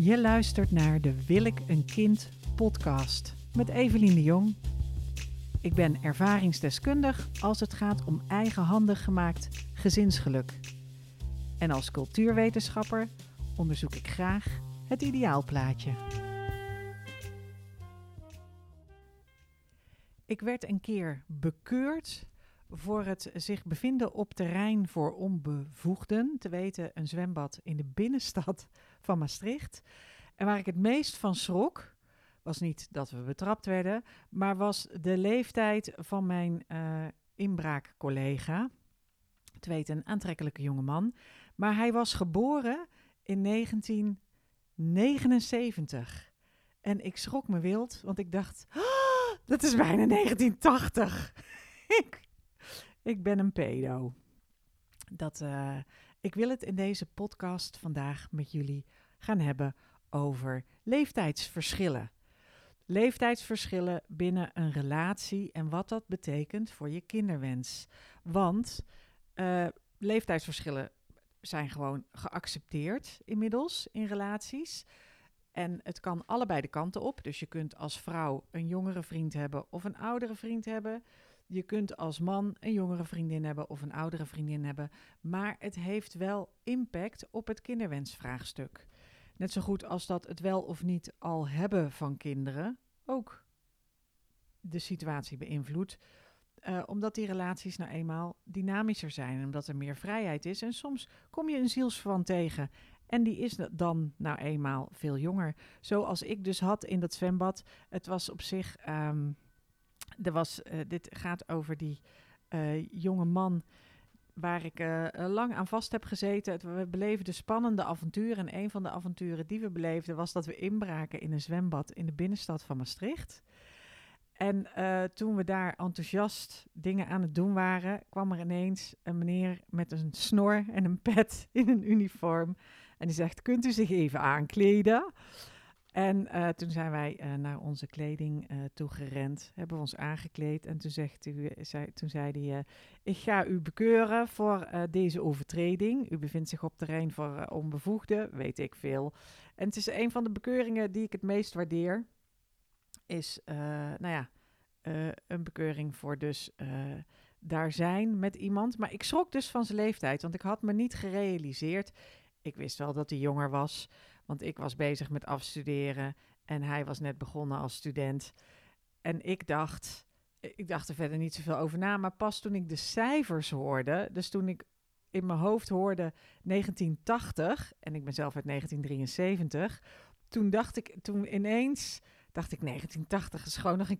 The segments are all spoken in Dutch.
Je luistert naar de Wil ik een kind podcast met Evelien de Jong. Ik ben ervaringsdeskundig als het gaat om eigenhandig gemaakt gezinsgeluk. En als cultuurwetenschapper onderzoek ik graag het ideaalplaatje. Ik werd een keer bekeurd voor het zich bevinden op terrein voor onbevoegden, te weten een zwembad in de binnenstad van Maastricht. En waar ik het meest van schrok, was niet dat we betrapt werden, maar was de leeftijd van mijn uh, inbraakcollega. Te weten een aantrekkelijke jongeman. Maar hij was geboren in 1979. En ik schrok me wild, want ik dacht, oh, dat is bijna 1980. ik, ik ben een pedo. Dat, uh, ik wil het in deze podcast vandaag met jullie gaan hebben over leeftijdsverschillen. Leeftijdsverschillen binnen een relatie en wat dat betekent voor je kinderwens. Want uh, leeftijdsverschillen zijn gewoon geaccepteerd inmiddels in relaties. En het kan allebei de kanten op. Dus je kunt als vrouw een jongere vriend hebben of een oudere vriend hebben. Je kunt als man een jongere vriendin hebben of een oudere vriendin hebben. Maar het heeft wel impact op het kinderwensvraagstuk. Net zo goed als dat het wel of niet al hebben van kinderen ook de situatie beïnvloedt. Uh, omdat die relaties nou eenmaal dynamischer zijn omdat er meer vrijheid is. En soms kom je een zielsverwant tegen en die is dan nou eenmaal veel jonger. Zoals ik dus had in dat zwembad. Het was op zich. Um, er was, uh, dit gaat over die uh, jonge man waar ik uh, lang aan vast heb gezeten. We beleefden spannende avonturen. En een van de avonturen die we beleefden was dat we inbraken in een zwembad in de binnenstad van Maastricht. En toen we daar enthousiast dingen aan het doen waren, kwam er ineens een meneer met een snor en een pet in een uniform. En die zegt: Kunt u zich even aankleden? En uh, toen zijn wij uh, naar onze kleding uh, toe gerend, hebben we ons aangekleed. En toen, zegt u, zei, toen hij, ik ga u bekeuren voor deze overtreding. U bevindt zich op terrein voor onbevoegden, weet ik veel. En het is een van de bekeuringen die ik het meest waardeer. Is, nou ja, een bekeuring voor dus daar zijn met iemand. Maar ik schrok dus van zijn leeftijd, want ik had me niet gerealiseerd. Ik wist wel dat hij jonger was, want ik was bezig met afstuderen en hij was net begonnen als student. En ik dacht, ik dacht er verder niet zoveel over na, maar pas toen ik de cijfers hoorde, dus toen ik in mijn hoofd hoorde 1980 en ik ben zelf uit 1973, toen dacht ik, toen ineens dacht ik 1980 is gewoon nog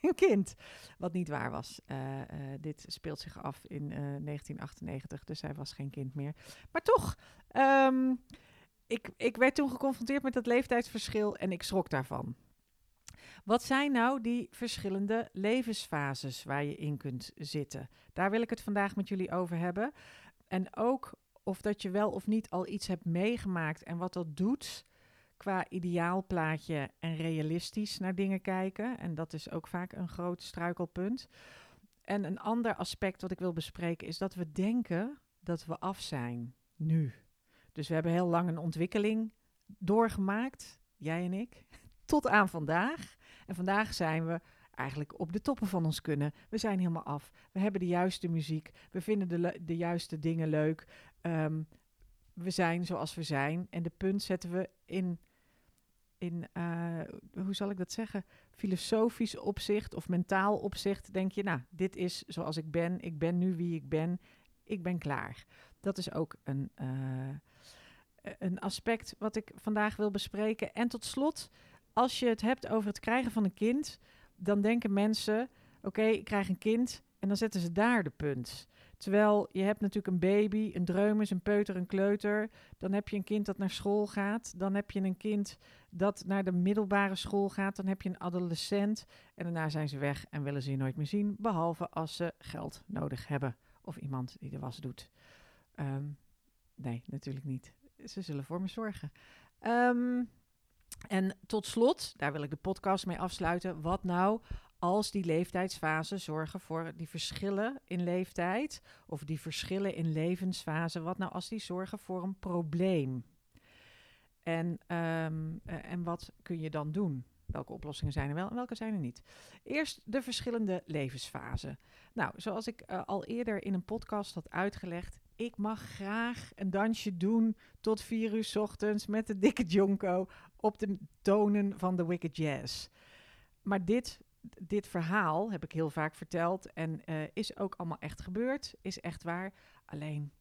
een kind. Wat niet waar was. Uh, uh, dit speelt zich af in uh, 1998, dus hij was geen kind meer. Maar toch, um, ik, ik werd toen geconfronteerd met dat leeftijdsverschil en ik schrok daarvan. Wat zijn nou die verschillende levensfases waar je in kunt zitten? Daar wil ik het vandaag met jullie over hebben. En ook of dat je wel of niet al iets hebt meegemaakt en wat dat doet qua ideaalplaatje en realistisch naar dingen kijken. En dat is ook vaak een groot struikelpunt. En een ander aspect wat ik wil bespreken is dat we denken dat we af zijn nu. Dus we hebben heel lang een ontwikkeling doorgemaakt, jij en ik, tot aan vandaag. En vandaag zijn we eigenlijk op de toppen van ons kunnen. We zijn helemaal af. We hebben de juiste muziek. We vinden de, de juiste dingen leuk. Um, we zijn zoals we zijn. En de punt zetten we in, in uh, hoe zal ik dat zeggen? Filosofisch opzicht of mentaal opzicht. Denk je, nou, dit is zoals ik ben. Ik ben nu wie ik ben. Ik ben klaar. Dat is ook een. Uh, een aspect wat ik vandaag wil bespreken. En tot slot, als je het hebt over het krijgen van een kind, dan denken mensen: oké, ik krijg een kind. En dan zetten ze daar de punt. Terwijl je hebt natuurlijk een baby, een dreumes, een peuter, een kleuter. Dan heb je een kind dat naar school gaat. Dan heb je een kind dat naar de middelbare school gaat. Dan heb je een adolescent. En daarna zijn ze weg en willen ze je nooit meer zien. Behalve als ze geld nodig hebben. Of iemand die de was doet. Um, nee, natuurlijk niet ze zullen voor me zorgen. Um, en tot slot, daar wil ik de podcast mee afsluiten. Wat nou als die leeftijdsfase zorgen voor die verschillen in leeftijd of die verschillen in levensfase? Wat nou als die zorgen voor een probleem? En, ehm, eh, en wat kun je dan doen? Welke oplossingen zijn er wel en welke zijn er niet? Eerst de verschillende levensfasen. Nou, zoals ik eh, al eerder in een podcast had uitgelegd, ik mag graag een dansje doen tot vier uur ochtends met de dikke jonko op de tonen van de Wicked Jazz. Maar dit, dit verhaal heb ik heel vaak verteld en eh, is ook allemaal echt gebeurd, is echt waar. Alleen,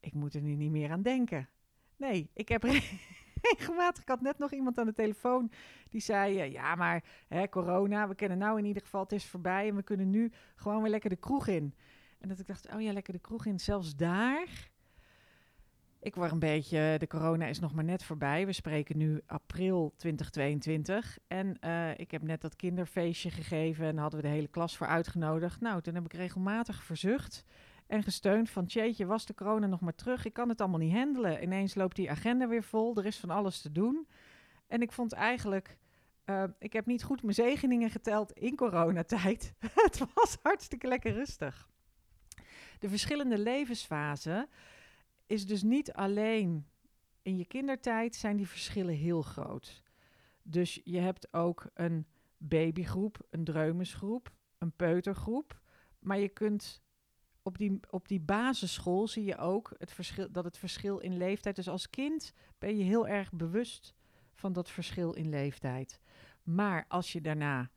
ik moet er nu niet meer aan denken. Nee, ik heb regelmatig. Ik had net nog iemand aan de telefoon die zei: eh, Ja, maar hè, corona, we kennen nou in ieder geval, het is voorbij en we kunnen nu gewoon weer lekker de kroeg in. En dat ik dacht: Oh ja, lekker de kroeg in. Zelfs daar. Ik word een beetje, de corona is nog maar net voorbij. We spreken nu april 2022. En uh, ik heb net dat kinderfeestje gegeven en hadden we de hele klas voor uitgenodigd. Nou, toen heb ik regelmatig verzucht en gesteund van tjeetje, was de corona nog maar terug? Ik kan het allemaal niet handelen. Ineens loopt die agenda weer vol, er is van alles te doen. En ik vond eigenlijk, uh, ik heb niet goed mijn zegeningen geteld in coronatijd. het was hartstikke lekker rustig. De verschillende levensfasen is dus niet alleen in je kindertijd zijn die verschillen heel groot. Dus je hebt ook een babygroep, een dreumesgroep, een peutergroep. Maar je kunt op die, op die basisschool zie je ook het verschil, dat het verschil in leeftijd. Dus als kind ben je heel erg bewust van dat verschil in leeftijd. Maar als je daarna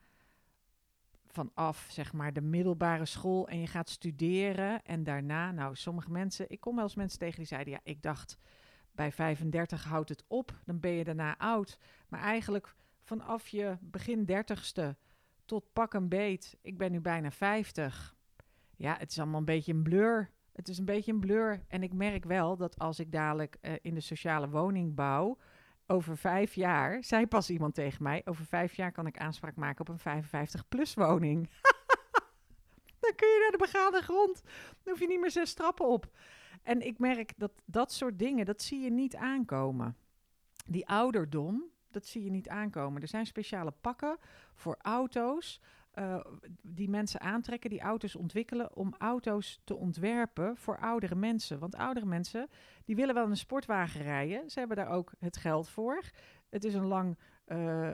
vanaf zeg maar de middelbare school en je gaat studeren en daarna, nou sommige mensen, ik kom wel eens mensen tegen die zeiden ja, ik dacht bij 35 houdt het op, dan ben je daarna oud. Maar eigenlijk vanaf je begin dertigste tot pak een beet, ik ben nu bijna 50 ja, het is allemaal een beetje een blur. Het is een beetje een blur. En ik merk wel dat als ik dadelijk uh, in de sociale woning bouw, over vijf jaar, zei pas iemand tegen mij, over vijf jaar kan ik aanspraak maken op een 55-plus woning. Dan kun je naar de begane grond. Dan hoef je niet meer zes trappen op. En ik merk dat dat soort dingen, dat zie je niet aankomen. Die ouderdom, dat zie je niet aankomen. Er zijn speciale pakken voor auto's uh, die mensen aantrekken, die auto's ontwikkelen om auto's te ontwerpen voor oudere mensen. Want oudere mensen, die willen wel een sportwagen rijden. Ze hebben daar ook het geld voor. Het is een lang, uh, uh,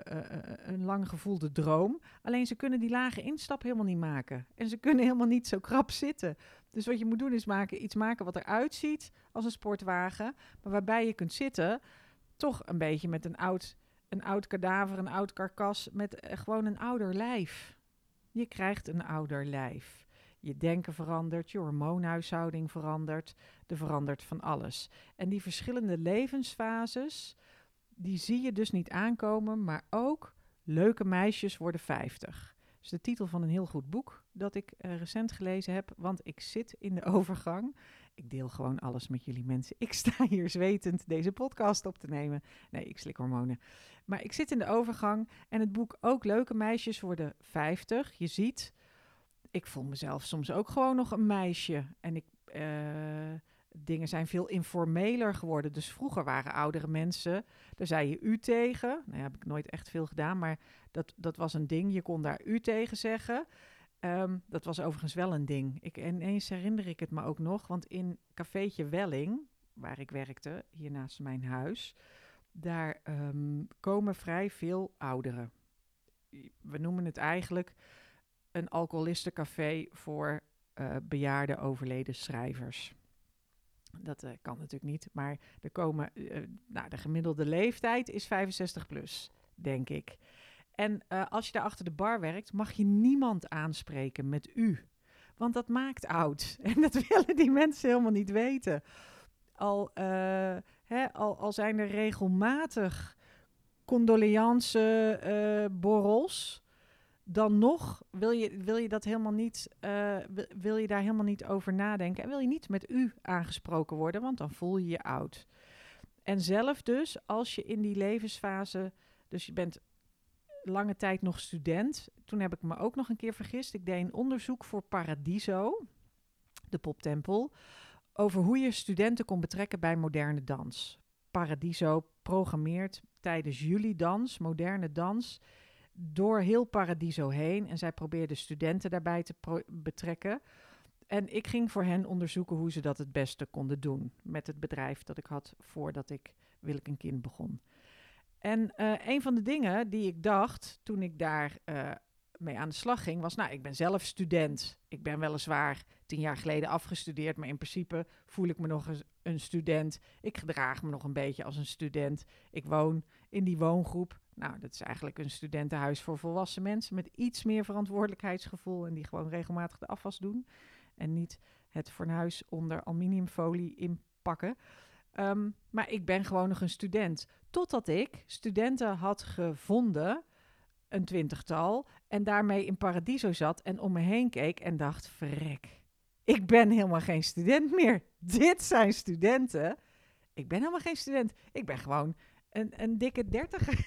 een lang gevoelde droom. Alleen ze kunnen die lage instap helemaal niet maken. En ze kunnen helemaal niet zo krap zitten. Dus wat je moet doen is maken, iets maken wat eruit ziet als een sportwagen. Maar waarbij je kunt zitten, toch een beetje met een oud, een oud kadaver, een oud karkas, met gewoon een ouder lijf. Je krijgt een ouder lijf. Je denken verandert, je hormoonhuishouding verandert, er verandert van alles. En die verschillende levensfases, die zie je dus niet aankomen, maar ook leuke meisjes worden 50. Is de titel van een heel goed boek dat ik uh, recent gelezen heb, want ik zit in de overgang. Ik deel gewoon alles met jullie mensen. Ik sta hier zwetend deze podcast op te nemen. Nee, ik slik hormonen. Maar ik zit in de overgang en het boek Ook Leuke Meisjes worden 50. Je ziet, ik voel mezelf soms ook gewoon nog een meisje. En ik, uh, dingen zijn veel informeler geworden. Dus vroeger waren oudere mensen, daar zei je u tegen. Nou ja, heb ik nooit echt veel gedaan, maar dat, dat was een ding. Je kon daar u tegen zeggen. Um, dat was overigens wel een ding. Ik, ineens herinner ik het me ook nog, want in cafeetje Welling, waar ik werkte, hier naast mijn huis, daar um, komen vrij veel ouderen. We noemen het eigenlijk een alcoholistencafé voor uh, bejaarde overleden schrijvers. Dat uh, kan natuurlijk niet, maar er komen, uh, nou, de gemiddelde leeftijd is 65 plus, denk ik. En als je daar achter de bar werkt, mag je niemand aanspreken met u. Want dat maakt oud. En dat willen die mensen helemaal niet weten. Al Hè, al, al zijn er regelmatig condoleance borrels, dan nog wil je, wil je dat helemaal niet, uh, wil je daar helemaal niet over nadenken. En wil je niet met u aangesproken worden, want dan voel je je oud. En zelf dus, als je in die levensfase, dus je bent lange tijd nog student. Toen heb ik me ook nog een keer vergist. Ik deed een onderzoek voor Paradiso, de poptempel over hoe je studenten kon betrekken bij moderne dans. Paradiso programmeert tijdens jullie dans, moderne dans, door heel Paradiso heen. En zij probeerde studenten daarbij te betrekken. En ik ging voor hen onderzoeken hoe ze dat het beste konden doen met het bedrijf dat ik had voordat ik wil ik een kind begon. En uh, een van de dingen die ik dacht toen ik daar uh, mee aan de slag ging, was: Nou, ik ben zelf student. Ik ben weliswaar tien jaar geleden afgestudeerd, maar in principe voel ik me nog eens een student. Ik gedraag me nog een beetje als een student. Ik woon in die woongroep. Nou, dat is eigenlijk een studentenhuis voor volwassen mensen met iets meer verantwoordelijkheidsgevoel en die gewoon regelmatig de afwas doen. En niet het fornuis onder aluminiumfolie inpakken. Um, maar ik ben gewoon nog een student. Totdat ik studenten had gevonden, een twintigtal, en daarmee in Paradiso zat en om me heen keek en dacht: verrek, ik ben helemaal geen student meer. Dit zijn studenten. Ik ben helemaal geen student. Ik ben gewoon een, een dikke dertiger.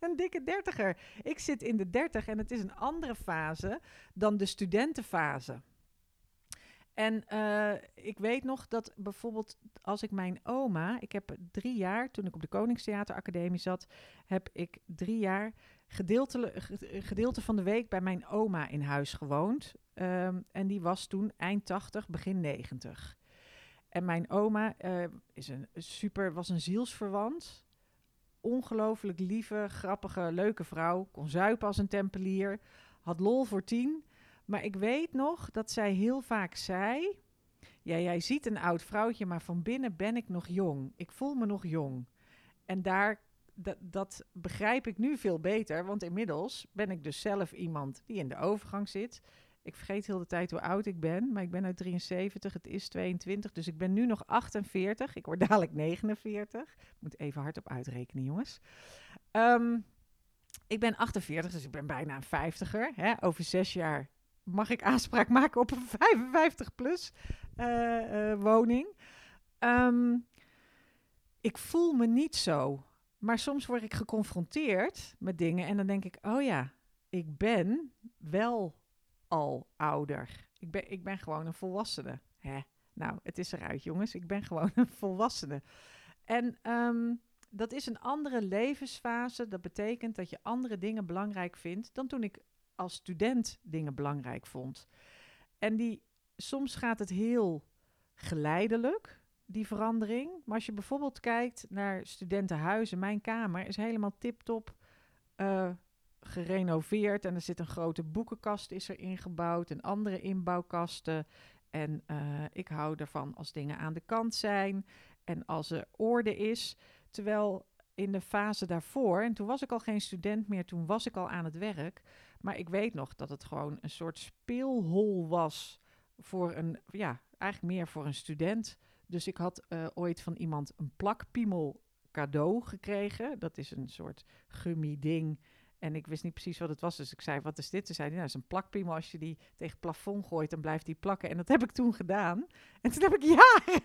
Een dikke dertiger. Ik zit in de dertig en het is een andere fase dan de studentenfase. En uh, ik weet nog dat bijvoorbeeld als ik mijn oma, ik heb drie jaar, toen ik op de Koningstheateracademie zat, heb ik drie jaar gedeelte, gedeelte van de week bij mijn oma in huis gewoond. Um, en die was toen eind 80, begin 90. En mijn oma uh, is een super, was een zielsverwant. Ongelooflijk lieve, grappige, leuke vrouw. Kon zuipen als een tempelier. Had lol voor tien. Maar ik weet nog dat zij heel vaak zei: Ja, jij ziet een oud vrouwtje, maar van binnen ben ik nog jong. Ik voel me nog jong. En daar, dat, dat begrijp ik nu veel beter, want inmiddels ben ik dus zelf iemand die in de overgang zit. Ik vergeet heel de tijd hoe oud ik ben, maar ik ben uit 73, het is 22, dus ik ben nu nog 48. Ik word dadelijk 49. Ik moet even hardop uitrekenen, jongens. Um, ik ben 48, dus ik ben bijna een 50er. Hè? Over zes jaar mag ik aanspraak maken op een 55-plus uh, eh, uh, woning. Um, ik voel me niet zo. Maar soms word ik geconfronteerd met dingen en dan denk ik: oh ja, ik ben wel al ouder. Ik ben, ik ben gewoon een volwassene. Hè? Nou, het is eruit, jongens. Ik ben gewoon een volwassene. En um, dat is een andere levensfase. Dat betekent dat je andere dingen belangrijk vindt dan toen ik als student dingen belangrijk vond. En die, soms gaat het heel geleidelijk, die verandering. Maar als je bijvoorbeeld kijkt naar studentenhuizen, mijn kamer is helemaal tip-top uh, gerenoveerd. En er zit een grote boekenkast is er ingebouwd en andere inbouwkasten. En uh, ik hou ervan als dingen aan de kant zijn en als er orde is. Terwijl in de fase daarvoor, en toen was ik al geen student meer, toen was ik al aan het werk. Maar ik weet nog dat het gewoon een soort speelhol was voor een, ja, eigenlijk meer voor een student. Dus ik had uh, ooit van iemand een plakpiemel cadeau gekregen. Dat is een soort gummi ding en ik wist niet precies wat het was. Dus ik zei, wat is dit? Ze zei, nou, dat is een plakpiemel. Als je die tegen het plafond gooit, dan blijft die plakken. En dat heb ik toen gedaan. En toen heb ik jaren...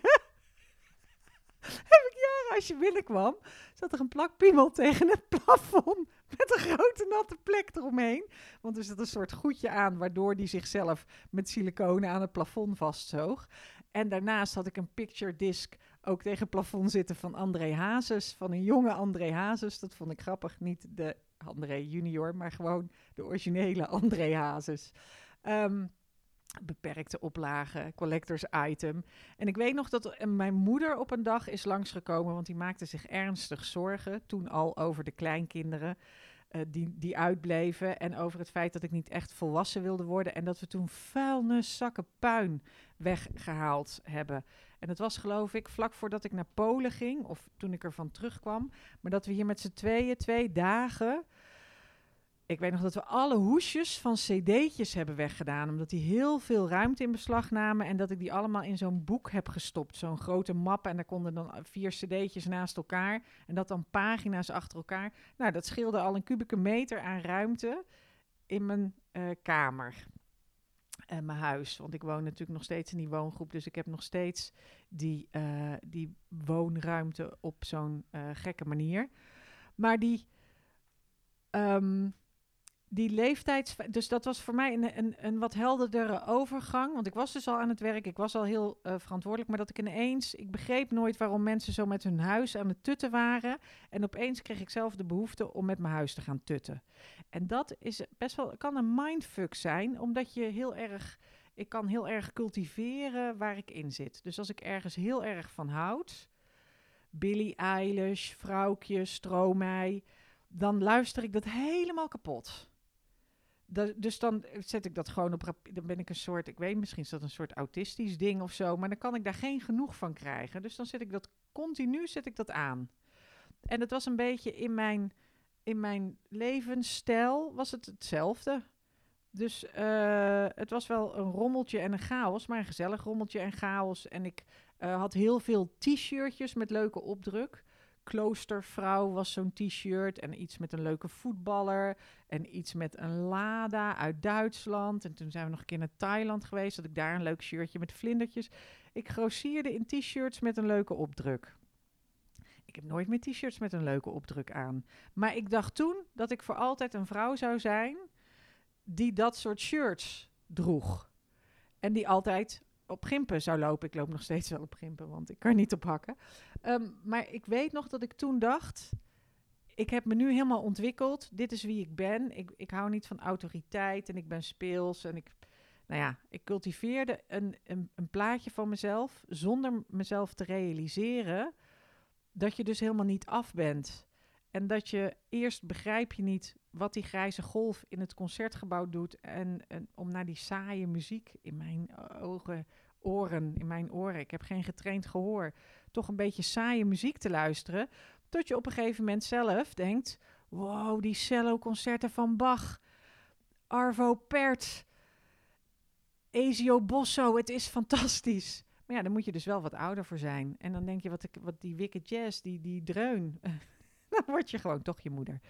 heb ik jaren, als je binnenkwam, zat er een plakpiemel tegen het plafond. Met een grote natte plek eromheen. Want er zat een soort goedje aan, waardoor die zichzelf met siliconen aan het plafond vastzoog. En daarnaast had ik een picture disc ook tegen het plafond zitten van André Hazes. Van een jonge André Hazes. Dat vond ik grappig. Niet de André junior, maar gewoon de originele André Hazes. Um, beperkte oplage, collectors item. En ik weet nog dat mijn moeder op een dag is langsgekomen, want die maakte zich ernstig zorgen toen al over de kleinkinderen. Uh, die, die uitbleven en over het feit dat ik niet echt volwassen wilde worden en dat we toen vuilniszakken puin weggehaald hebben. En het was geloof ik vlak voordat ik naar Polen ging, of toen ik ervan terugkwam. Maar dat we hier met z'n tweeën twee dagen... Ik weet nog dat we alle hoesjes van cd'tjes hebben weggedaan. Omdat die heel veel ruimte in beslag namen. En dat ik die allemaal in zo'n boek heb gestopt. Zo'n grote map. En daar konden dan vier cd'tjes naast elkaar. En dat dan pagina's achter elkaar. Nou, dat scheelde al een kubieke meter aan ruimte in mijn uh, kamer en mijn huis. Want ik woon natuurlijk nog steeds in die woongroep. Dus ik heb nog steeds die, uh, die woonruimte op zo'n gekke manier. Maar die, um, die leeftijds... Dus dat was voor mij een, een, een wat helderdere overgang. Want ik was dus al aan het werk. Ik was al heel uh, verantwoordelijk. Maar dat ik ineens... Ik begreep nooit waarom mensen zo met hun huis aan het tutten waren. En opeens kreeg ik zelf de behoefte om met mijn huis te gaan tutten. En dat is best wel... kan een mindfuck zijn. Omdat je heel erg... Ik kan heel erg cultiveren waar ik in zit. Dus als ik ergens heel erg van houd Billie Eilish, Vrouwtje, Stromae, dan luister ik dat helemaal kapot. Dus dan zet ik dat gewoon op. Dan ben ik een soort, ik weet misschien is dat een soort autistisch ding of zo, maar dan kan ik daar geen genoeg van krijgen. Dus dan zet ik dat continu zet ik dat aan. En het was een beetje in mijn, in mijn levensstijl was het hetzelfde. Dus eh, het was wel een rommeltje en een chaos, maar een gezellig rommeltje en chaos. En ik eh, had heel veel t-shirtjes met leuke opdruk. Kloostervrouw was zo'n t-shirt en iets met een leuke voetballer en iets met een Lada uit Duitsland. En toen zijn we nog een keer naar Thailand geweest, had ik daar een leuk shirtje met vlindertjes. Ik grossierde in t-shirts met een leuke opdruk. Ik heb nooit meer t-shirts met een leuke opdruk aan. Maar ik dacht toen dat ik voor altijd een vrouw zou zijn die dat soort shirts droeg. En die altijd op gimpen zou lopen. Ik loop nog steeds wel op gimpen, want ik kan niet op hakken. Ehm, maar ik weet nog dat ik toen dacht... Ik heb me nu helemaal ontwikkeld. Dit is wie ik ben. Ik, ik hou niet van autoriteit en ik ben speels. En ik, nou ja, ik cultiveerde een, een, een plaatje van mezelf... zonder mezelf te realiseren... dat je dus helemaal niet af bent. En dat je eerst begrijp je niet wat die grijze golf in het concertgebouw doet. En, en om naar die saaie muziek in mijn ogen, oren, in mijn oren, ik heb geen getraind gehoor, toch een beetje saaie muziek te luisteren. Tot je op een gegeven moment zelf denkt: wow, die cello-concerten van Bach, Arvo Pärt, Ezio Bosso, het is fantastisch. Maar ja, daar moet je dus wel wat ouder voor zijn. En dan denk je, wat, ik, wat die wicked jazz, die, die dreun, dan word je gewoon toch je moeder.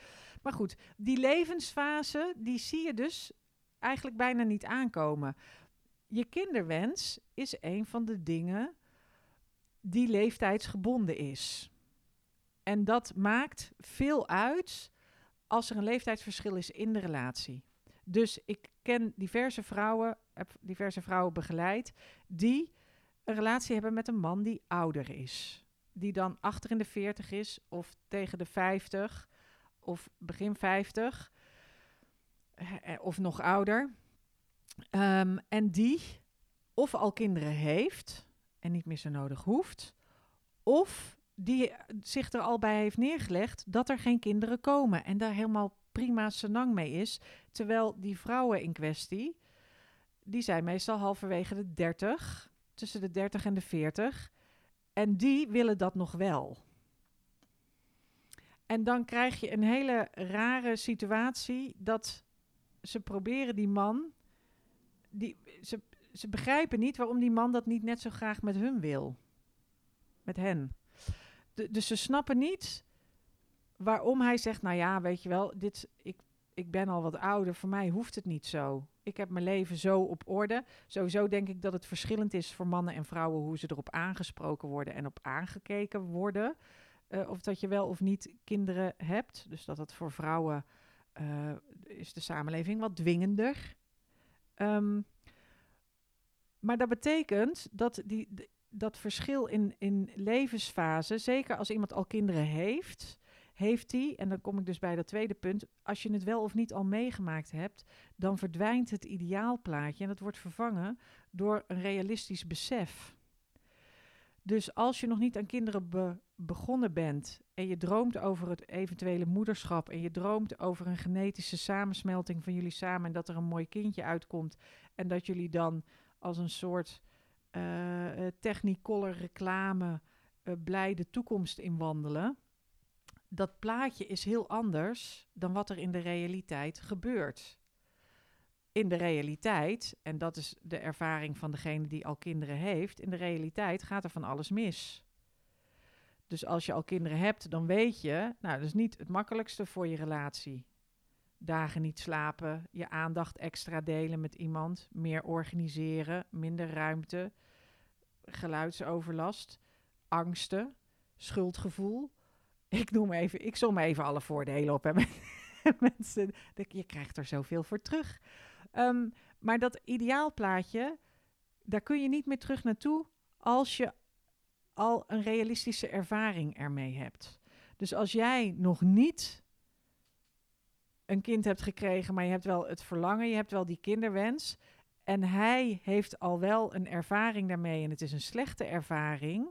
Maar goed, die levensfase, die zie je dus eigenlijk bijna niet aankomen. Je kinderwens is een van de dingen die leeftijdsgebonden is. En dat maakt veel uit als er een leeftijdsverschil is in de relatie. Dus ik ken diverse vrouwen, heb diverse vrouwen begeleid, die een relatie hebben met een man die ouder is. Die dan achter in de 40 is of tegen de 50 of begin 50 eh, of nog ouder. Um, en die of al kinderen heeft en niet meer zo nodig hoeft, of die zich er al bij heeft neergelegd dat er geen kinderen komen en daar helemaal prima senang mee is. Terwijl die vrouwen in kwestie, die zijn meestal halverwege de 30, tussen de 30 en de 40. En die willen dat nog wel. En dan krijg je een hele rare situatie dat ze proberen die man, die, ze, ze begrijpen niet waarom die man dat niet net zo graag met hun wil. Met hen. Dus ze snappen niet waarom hij zegt, nou ja, weet je wel, dit, ik, ik ben al wat ouder, voor mij hoeft het niet zo. Ik heb mijn leven zo op orde. Sowieso denk ik dat het verschillend is voor mannen en vrouwen hoe ze erop aangesproken worden en op aangekeken worden. Uh, of dat je wel of niet kinderen hebt. Dus dat het voor vrouwen uh, is de samenleving wat dwingender. Um, maar dat betekent dat die, dat verschil in, in levensfase, zeker als iemand al kinderen heeft, heeft die, en dan kom ik dus bij dat tweede punt, als je het wel of niet al meegemaakt hebt, dan verdwijnt het ideaalplaatje en dat wordt vervangen door een realistisch besef. Dus als je nog niet aan kinderen be begonnen bent en je droomt over het eventuele moederschap en je droomt over een genetische samensmelting van jullie samen en dat er een mooi kindje uitkomt en dat jullie dan als een soort uh, technicolor reclame uh, blij de toekomst inwandelen. Dat plaatje is heel anders dan wat er in de realiteit gebeurt. In de realiteit, en dat is de ervaring van degene die al kinderen heeft, in de realiteit gaat er van alles mis. Dus als je al kinderen hebt, dan weet je, nou, dat is niet het makkelijkste voor je relatie. Dagen niet slapen, je aandacht extra delen met iemand, meer organiseren, minder ruimte, geluidsoverlast, angsten, schuldgevoel. Ik noem even, ik som even alle voordelen op. Hè. Mensen, je krijgt er zoveel voor terug. Um, maar dat ideaalplaatje, daar kun je niet meer terug naartoe als je al een realistische ervaring ermee hebt. Dus als jij nog niet een kind hebt gekregen, maar je hebt wel het verlangen, je hebt wel die kinderwens. En hij heeft al wel een ervaring daarmee en het is een slechte ervaring.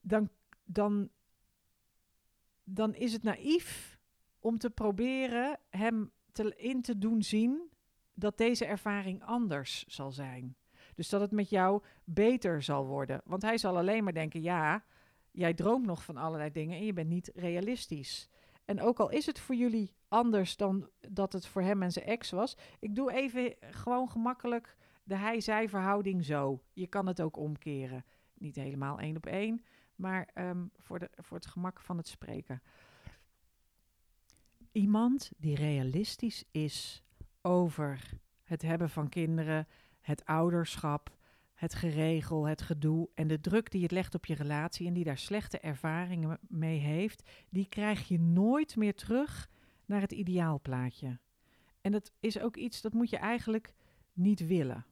Dan, dan, dan is het naïef om te proberen hem in te doen zien dat deze ervaring anders zal zijn. Dus dat het met jou beter zal worden. Want hij zal alleen maar denken: ja, jij droomt nog van allerlei dingen en je bent niet realistisch. En ook al is het voor jullie anders dan dat het voor hem en zijn ex was, ik doe even gewoon gemakkelijk de hij-zij verhouding zo. Je kan het ook omkeren. Niet helemaal één op één, maar ehm, voor, de, voor het gemak van het spreken. Iemand die realistisch is over het hebben van kinderen, het ouderschap, het geregel, het gedoe en de druk die het legt op je relatie en die daar slechte ervaringen mee heeft, die krijg je nooit meer terug naar het ideaalplaatje. En dat is ook iets dat moet je eigenlijk niet willen.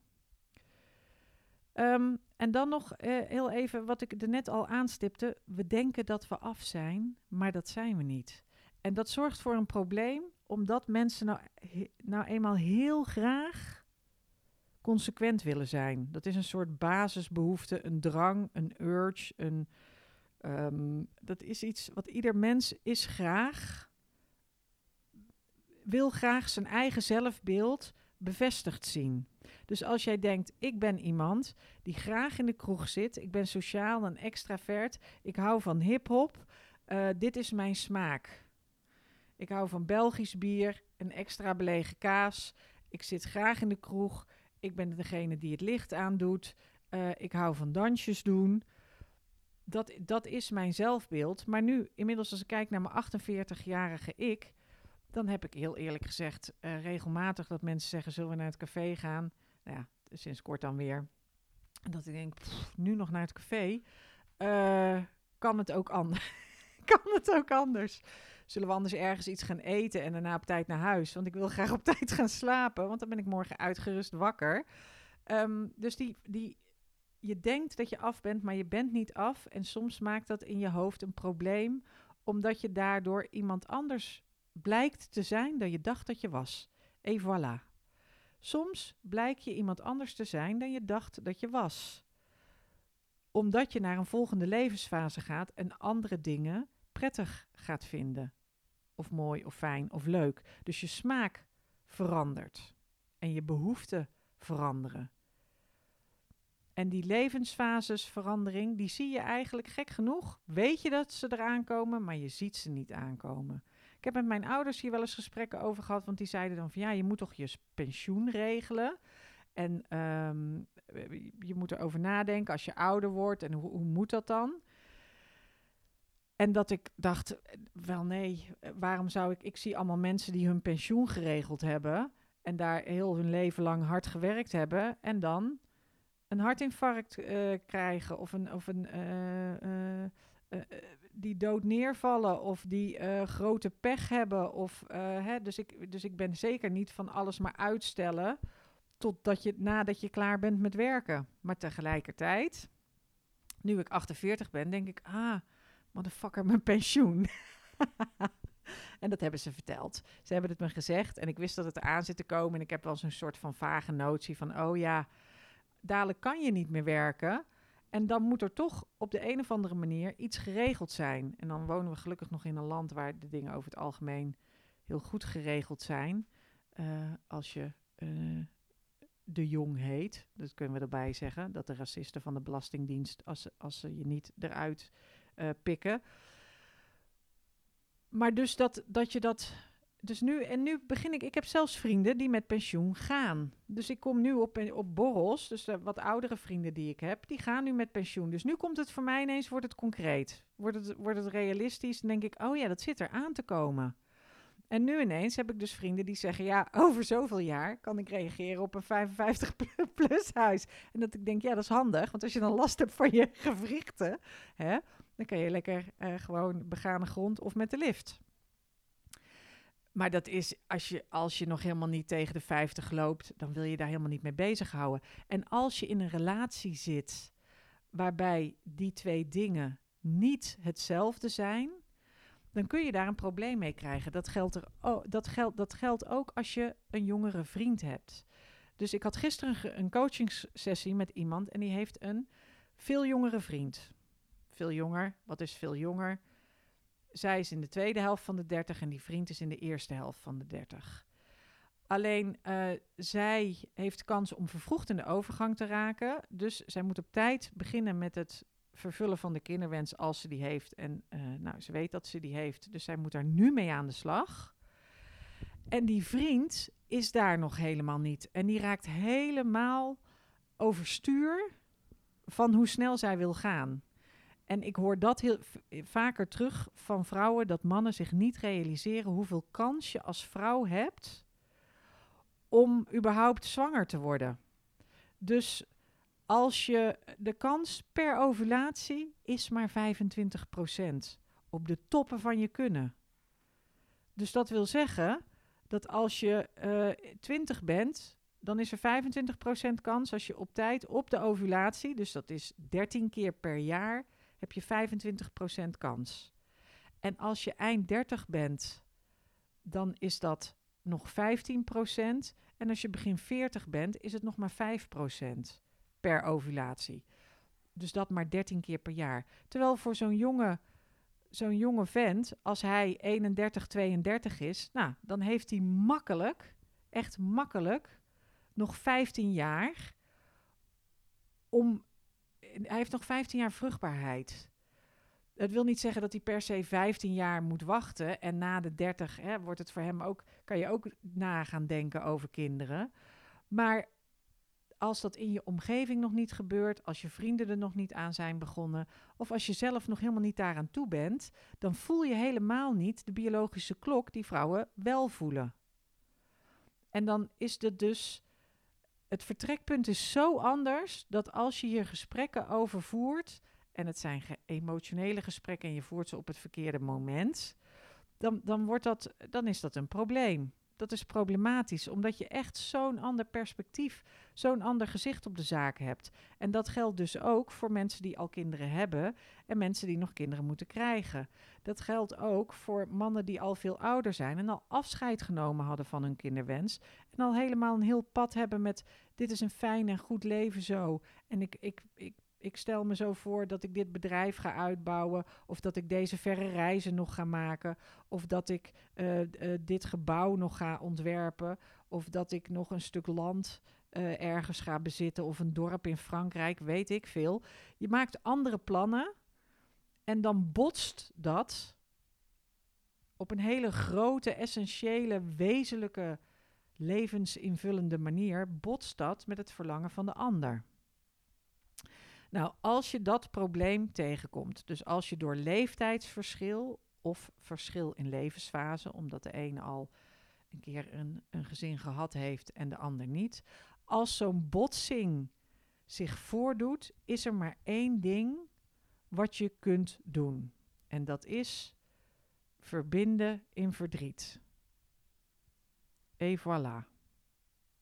Um, en dan nog uh, heel even wat ik er net al aanstipte. We denken dat we af zijn, maar dat zijn we niet. En dat zorgt voor een probleem, omdat mensen nou, nou eenmaal heel graag consequent willen zijn. Dat is een soort basisbehoefte, een drang, een urge, een, um, dat is iets wat ieder mens is graag, wil graag zijn eigen zelfbeeld bevestigd zien. Dus als jij denkt, ik ben iemand die graag in de kroeg zit, ik ben sociaal en extravert, ik hou van hip-hop, uh, dit is mijn smaak. Ik hou van Belgisch bier, een extra belegen kaas. Ik zit graag in de kroeg. Ik ben degene die het licht aandoet. Uh, ik hou van dansjes doen. Dat, dat is mijn zelfbeeld. Maar nu, inmiddels als ik kijk naar mijn 48-jarige ik, dan heb ik heel eerlijk gezegd uh, regelmatig dat mensen zeggen: zullen we naar het café gaan? Nou ja, sinds kort dan weer. Dat ik denk, nu nog naar het café. Uh, kan het ook anders? kan het ook anders? Zullen we anders ergens iets gaan eten en daarna op tijd naar huis? Want ik wil graag op tijd gaan slapen, want dan ben ik morgen uitgerust wakker. Um, dus die, die, je denkt dat je af bent, maar je bent niet af. En soms maakt dat in je hoofd een probleem, omdat je daardoor iemand anders blijkt te zijn dan je dacht dat je was. Et voilà. Soms blijk je iemand anders te zijn dan je dacht dat je was. Omdat je naar een volgende levensfase gaat en andere dingen prettig gaat vinden. Of mooi of fijn of leuk. Dus je smaak verandert. En je behoeften veranderen. En die levensfasesverandering, die zie je eigenlijk gek genoeg. Weet je dat ze eraan komen, maar je ziet ze niet aankomen. Ik heb met mijn ouders hier wel eens gesprekken over gehad, want die zeiden dan van ja, je moet toch je pensioen regelen. En um, je moet erover nadenken als je ouder wordt en hoe, hoe moet dat dan? En dat ik dacht, wel nee, waarom zou ik... Ik zie allemaal mensen die hun pensioen geregeld hebben... en daar heel hun leven lang hard gewerkt hebben... en dan een hartinfarct krijgen of een... Of een die dood neervallen of die uh, grote pech hebben. Of, hè, dus, ik, dus ik ben zeker niet van alles maar uitstellen totdat je, nadat je klaar bent met werken. Maar tegelijkertijd, nu ik 48 ben, denk ik, ah, motherfucker, mijn pensioen. en dat hebben ze verteld. Ze hebben het me gezegd en ik wist dat het aan zit te komen. En ik heb wel zo'n soort van vage notie van, oh ja, dadelijk kan je niet meer werken. En dan moet er toch op de een of andere manier iets geregeld zijn. En dan wonen we gelukkig nog in een land waar de dingen over het algemeen heel goed geregeld zijn. Uh, als je uh, de Jong heet, dat kunnen we erbij zeggen, dat de racisten van de Belastingdienst, als, als ze je niet eruit uh, pikken. Maar dus dat, dat je dat dus nu, en nu begin ik, ik heb zelfs vrienden die met pensioen gaan. Dus ik kom nu op, op borrels, dus de wat oudere vrienden die ik heb, die gaan nu met pensioen. Dus nu komt het voor mij ineens, wordt het concreet. Wordt het, wordt het realistisch, dan denk ik, oh ja, dat zit er aan te komen. En nu ineens heb ik dus vrienden die zeggen, ja, over zoveel jaar kan ik reageren op een 55-plus huis. En dat ik denk, ja, dat is handig, want als je dan last hebt van je gewrichten, hè, dan kan je lekker uh, gewoon begane grond of met de lift. Maar dat is, als je, als je nog helemaal niet tegen de 50 loopt, dan wil je daar helemaal niet mee bezighouden. En als je in een relatie zit waarbij die twee dingen niet hetzelfde zijn, dan kun je daar een probleem mee krijgen. Dat geldt, er, oh, dat geldt, dat geldt ook als je een jongere vriend hebt. Dus ik had gisteren een coachingssessie met iemand en die heeft een veel jongere vriend. veel jonger. Wat is veel jonger? Zij is in de tweede helft van de 30 en die vriend is in de eerste helft van de 30. Alleen uh, zij heeft kans om vervroegd in de overgang te raken. Dus zij moet op tijd beginnen met het vervullen van de kinderwens als ze die heeft. En uh, nou, ze weet dat ze die heeft, dus zij moet daar nu mee aan de slag. En die vriend is daar nog helemaal niet. En die raakt helemaal overstuur van hoe snel zij wil gaan. En ik hoor dat heel vaker terug van vrouwen dat mannen zich niet realiseren hoeveel kans je als vrouw hebt om überhaupt zwanger te worden. Dus als je de kans per ovulatie is maar 25% op de toppen van je kunnen. Dus dat wil zeggen dat als je uh, eh, 20 bent, dan is er 25% kans als je op tijd op de ovulatie, dus dat is 13 keer per jaar, heb je 25% kans. En als je eind 30 bent, dan is dat nog 15%. En als je begin 40 bent, is het nog maar 5% per ovulatie. Dus dat maar 13 keer per jaar. Terwijl voor zo'n jonge, zo'n jonge vent, als hij 31, 32 is, nou, dan heeft hij makkelijk, echt makkelijk, nog 15 jaar om. Hij heeft nog 15 jaar vruchtbaarheid. Het wil niet zeggen dat hij per se 15 jaar moet wachten. En na de 30 hè, wordt het voor hem ook, kan je ook na gaan denken over kinderen. Maar als dat in je omgeving nog niet gebeurt, als je vrienden er nog niet aan zijn begonnen, of als je zelf nog helemaal niet daaraan toe bent, dan voel je helemaal niet de biologische klok die vrouwen wel voelen. En dan is het dus. Het vertrekpunt is zo anders dat als je hier gesprekken over voert, en het zijn emotionele gesprekken en je voert ze op het verkeerde moment, dan, dan, wordt dat, dan is dat een probleem. Dat is problematisch, omdat je echt zo'n ander perspectief, zo'n ander gezicht op de zaak hebt. En dat geldt dus ook voor mensen die al kinderen hebben en mensen die nog kinderen moeten krijgen. Dat geldt ook voor mannen die al veel ouder zijn en al afscheid genomen hadden van hun kinderwens. En al helemaal een heel pad hebben met dit is een fijn en goed leven zo. En ik, ik, ik ik stel me zo voor dat ik dit bedrijf ga uitbouwen, of dat ik deze verre reizen nog ga maken, of dat ik uh, uh, dit gebouw nog ga ontwerpen, of dat ik nog een stuk land uh, ergens ga bezitten, of een dorp in Frankrijk, weet ik veel. Je maakt andere plannen en dan botst dat op een hele grote, essentiële, wezenlijke, levensinvullende manier, botst dat met het verlangen van de ander. Nou, als je dat probleem tegenkomt, dus als je door leeftijdsverschil of verschil in levensfase, omdat de een al een keer een, een gezin gehad heeft en de ander niet, als zo'n botsing zich voordoet, is er maar één ding wat je kunt doen. En dat is verbinden in verdriet. Et voilà.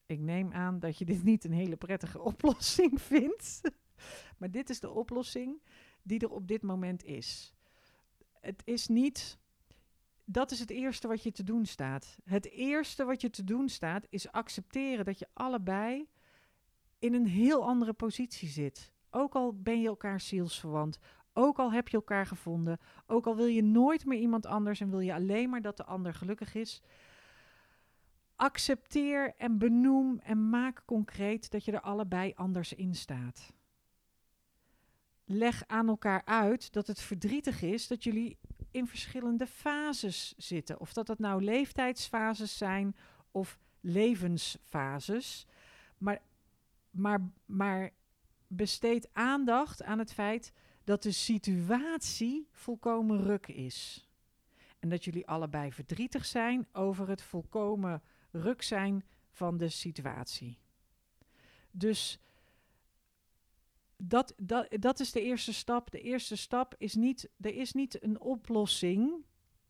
Ik neem aan dat je dit niet een hele prettige oplossing vindt. Maar dit is de oplossing die er op dit moment is. Het is niet. Dat is het eerste wat je te doen staat. Het eerste wat je te doen staat is accepteren dat je allebei in een heel andere positie zit. Ook al ben je elkaar zielsverwant, ook al heb je elkaar gevonden, ook al wil je nooit meer iemand anders en wil je alleen maar dat de ander gelukkig is. Accepteer en benoem en maak concreet dat je er allebei anders in staat leg aan elkaar uit dat het verdrietig is dat jullie in verschillende fases zitten. Of dat dat nou leeftijdsfases zijn of levensfases. Maar, maar, maar besteed aandacht aan het feit dat de situatie volkomen ruk is. En dat jullie allebei verdrietig zijn over het volkomen ruk zijn van de situatie. Dus dat, dat, dat is de eerste stap. De eerste stap is niet, er is niet een oplossing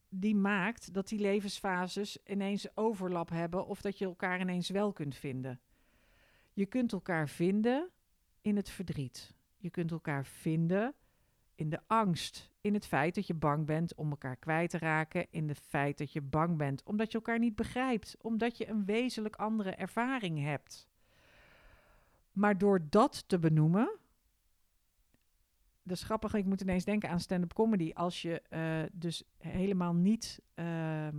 die maakt dat die levensfases ineens overlap hebben of dat je elkaar ineens wel kunt vinden. Je kunt elkaar vinden in het verdriet. Je kunt elkaar vinden in de angst, in het feit dat je bang bent om elkaar kwijt te raken, in het feit dat je bang bent omdat je elkaar niet begrijpt, omdat je een wezenlijk andere ervaring hebt. Maar door dat te benoemen, dat is ik moet ineens denken aan stand-up comedy. Als je eh, dus helemaal niet, ehm,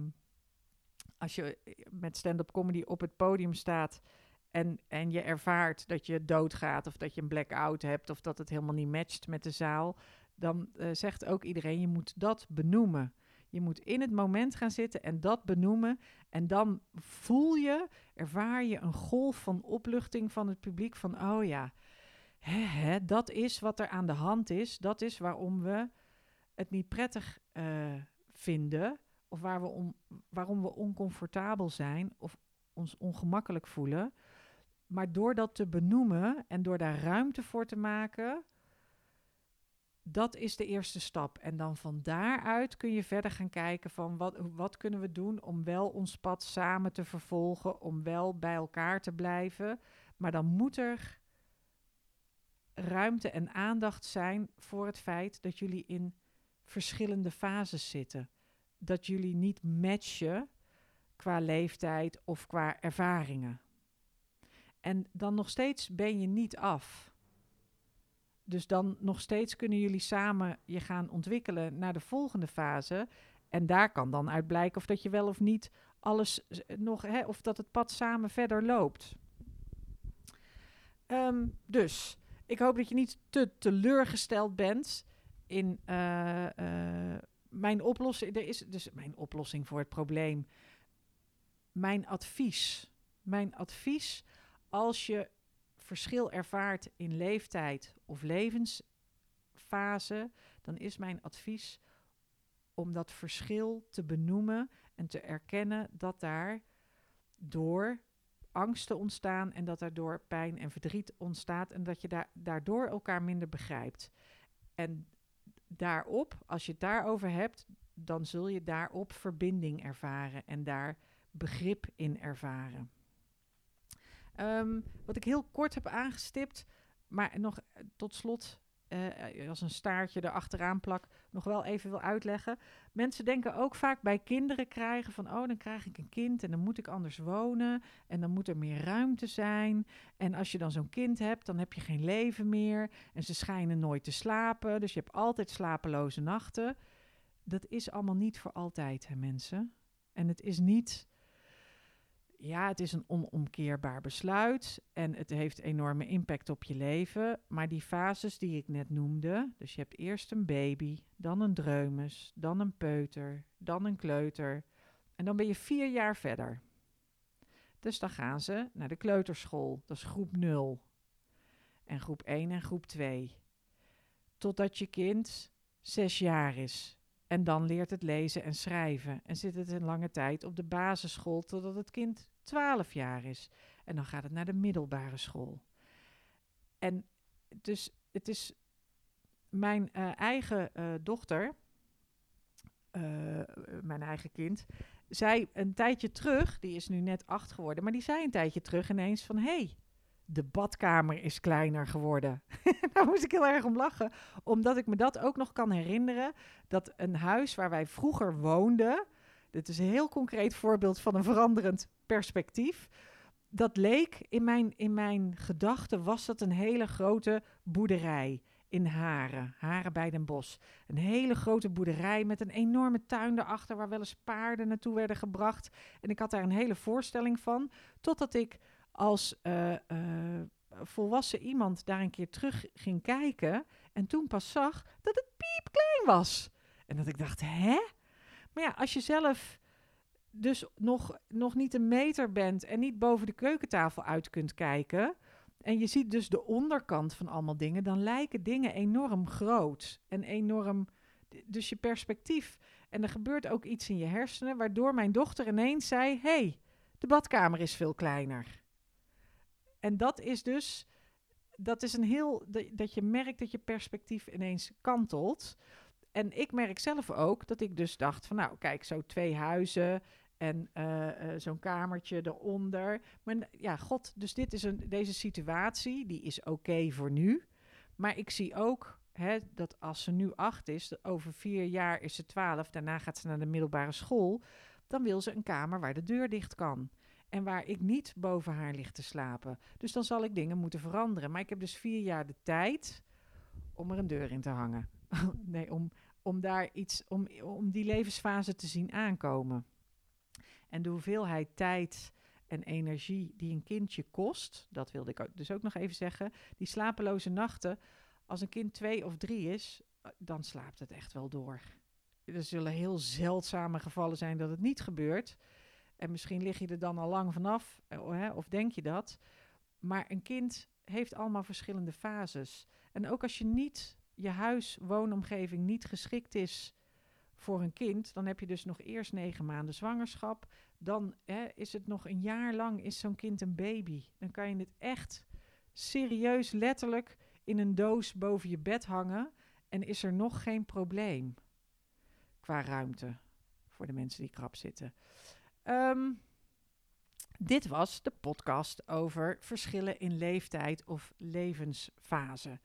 als je met stand-up comedy op het podium staat en, en je ervaart dat je doodgaat of dat je een blackout hebt of dat het helemaal niet matcht met de zaal, dan eh, zegt ook iedereen, je moet dat benoemen. Je moet in het moment gaan zitten en dat benoemen. En dan voel je, ervaar je een golf van opluchting van het publiek van, oh ja, dat is wat er aan de hand is. Dat is waarom we het niet prettig uh, vinden of waar we om, waarom we oncomfortabel zijn of ons ongemakkelijk voelen. Maar door dat te benoemen en door daar ruimte voor te maken, dat is de eerste stap. En dan van daaruit kun je verder gaan kijken van wat, wat kunnen we doen om wel ons pad samen te vervolgen, om wel bij elkaar te blijven. Maar dan moet er ruimte en aandacht zijn voor het feit dat jullie in verschillende fases zitten. Dat jullie niet matchen qua leeftijd of qua ervaringen. En dan nog steeds ben je niet af. Dus dan nog steeds kunnen jullie samen je gaan ontwikkelen naar de volgende fase. En daar kan dan uit blijken of dat je wel of niet alles nog, hè, of dat het pad samen verder loopt. Um, dus ik hoop dat je niet te teleurgesteld bent in uh, uh, mijn oplossing. Er is dus mijn oplossing voor het probleem. Mijn advies. Mijn advies als je verschil ervaart in leeftijd of levensfase, dan is mijn advies om dat verschil te benoemen en te erkennen dat daar door angsten ontstaan en dat daardoor pijn en verdriet ontstaat en dat je daar, daardoor elkaar minder begrijpt. En daarop, als je het daarover hebt, dan zul je daarop verbinding ervaren en daar begrip in ervaren. Ehm, wat ik heel kort heb aangestipt, maar nog eh, tot slot uh, als een staartje erachteraan plak, nog wel even wil uitleggen. Mensen denken ook vaak bij kinderen krijgen van, oh, dan krijg ik een kind en dan moet ik anders wonen en dan moet er meer ruimte zijn. En als je dan zo'n kind hebt, dan heb je geen leven meer en ze schijnen nooit te slapen, dus je hebt altijd slapeloze nachten. Dat is allemaal niet voor altijd, hè mensen. En het is niet ja, het is een onomkeerbaar besluit en het heeft enorme impact op je leven. Maar die fases die ik net noemde, dus je hebt eerst een baby, dan een dreumes, dan een peuter, dan een kleuter en dan ben je vier jaar verder. Dus dan gaan ze naar de kleuterschool, dat is groep 0. En groep 1 en groep 2. Totdat je kind zes jaar is. En dan leert het lezen en schrijven. En zit het een lange tijd op de basisschool totdat het kind 12 jaar is. En dan gaat het naar de middelbare school. En dus het is mijn uh, eigen uh, dochter, uh, mijn eigen kind, zei een tijdje terug, die is nu net acht geworden, maar die zei een tijdje terug ineens van, hé, hey, de badkamer is kleiner geworden. Daar moest ik heel erg om lachen, omdat ik me dat ook nog kan herinneren, dat een huis waar wij vroeger woonden, dit is een heel concreet voorbeeld van een veranderend perspectief. Dat leek in mijn, in mijn gedachten, was dat een hele grote boerderij in Haren, Haren bij Den Bosch. Een hele grote boerderij met een enorme tuin daarachter waar wel eens paarden naartoe werden gebracht. En ik had daar een hele voorstelling van, totdat ik als uh, uh, volwassen iemand daar een keer terug ging kijken en toen pas zag dat het piepklein was. En dat ik dacht, hè? Maar ja, als je zelf dus nog, nog niet een meter bent en niet boven de keukentafel uit kunt kijken. En je ziet dus de onderkant van allemaal dingen, dan lijken dingen enorm groot en enorm. Dus je perspectief. En er gebeurt ook iets in je hersenen, waardoor mijn dochter ineens zei: hey, de badkamer is veel kleiner. En dat is dus. Dat is een heel. Dat je merkt dat je perspectief ineens kantelt. En ik merk zelf ook dat ik dus dacht van nou kijk, zo twee huizen en uh, uh, zo'n kamertje eronder. Maar ja, god, dus dit is een, deze situatie, die is oké voor nu. Maar ik zie ook hè, dat als ze nu acht is, over vier jaar is ze twaalf, daarna gaat ze naar de middelbare school, dan wil ze een kamer waar de deur dicht kan. En waar ik niet boven haar lig te slapen. Dus dan zal ik dingen moeten veranderen. Maar ik heb dus vier jaar de tijd om er een deur in te hangen. nee, om, om daar iets, om, om die levensfase te zien aankomen. En de hoeveelheid tijd en energie die een kindje kost, dat wilde ik dus ook nog even zeggen. Die slapeloze nachten, als een kind twee of drie is, eh, dan slaapt het echt wel door. Er zullen heel zeldzame gevallen zijn dat het niet gebeurt. En misschien lig je er dan al lang vanaf, eh, of denk je dat. Maar een kind heeft allemaal verschillende fases. En ook als je niet, je huis, woonomgeving niet geschikt is voor een kind, dan heb je dus nog eerst negen maanden zwangerschap. Dan hè, is het nog een jaar lang, is zo'n kind een baby. Dan kan je het echt serieus, letterlijk in een doos boven je bed hangen. En is er nog geen probleem qua ruimte voor de mensen die krap zitten. Ehm, dit was de podcast over verschillen in leeftijd of levensfase.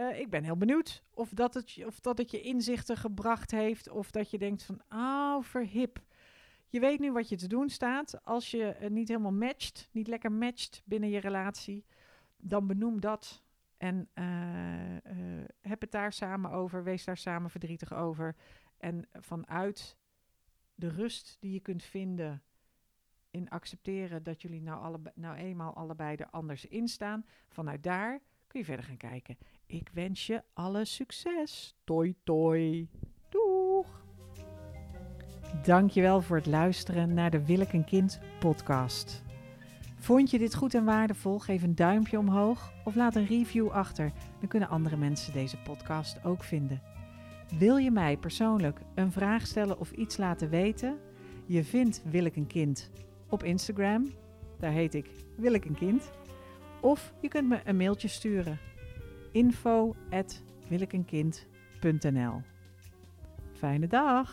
Uh, ik ben heel benieuwd of dat, het, of dat het je inzichten gebracht heeft. Of dat je denkt van, oh, verhip. Je weet nu wat je te doen staat. Als je uh, niet helemaal matcht, niet lekker matcht binnen je relatie, dan benoem dat. En uh, heb het daar samen over. Wees daar samen verdrietig over. En vanuit de rust die je kunt vinden in accepteren dat jullie nou, alle, nou eenmaal allebei er anders in staan. Vanuit daar kun je verder gaan kijken. Ik wens je alle succes. Toi toi. Doeg. Dankjewel voor het luisteren naar de Wil ik een kind podcast. Vond je dit goed en waardevol? Geef een duimpje omhoog of laat een review achter. Dan kunnen andere mensen deze podcast ook vinden. Wil je mij persoonlijk een vraag stellen of iets laten weten? Je vindt Wil ik een kind op Instagram. Daar heet ik Wil ik een kind. Of je kunt me een mailtje sturen. info@wilikenkind.nl Fijne dag!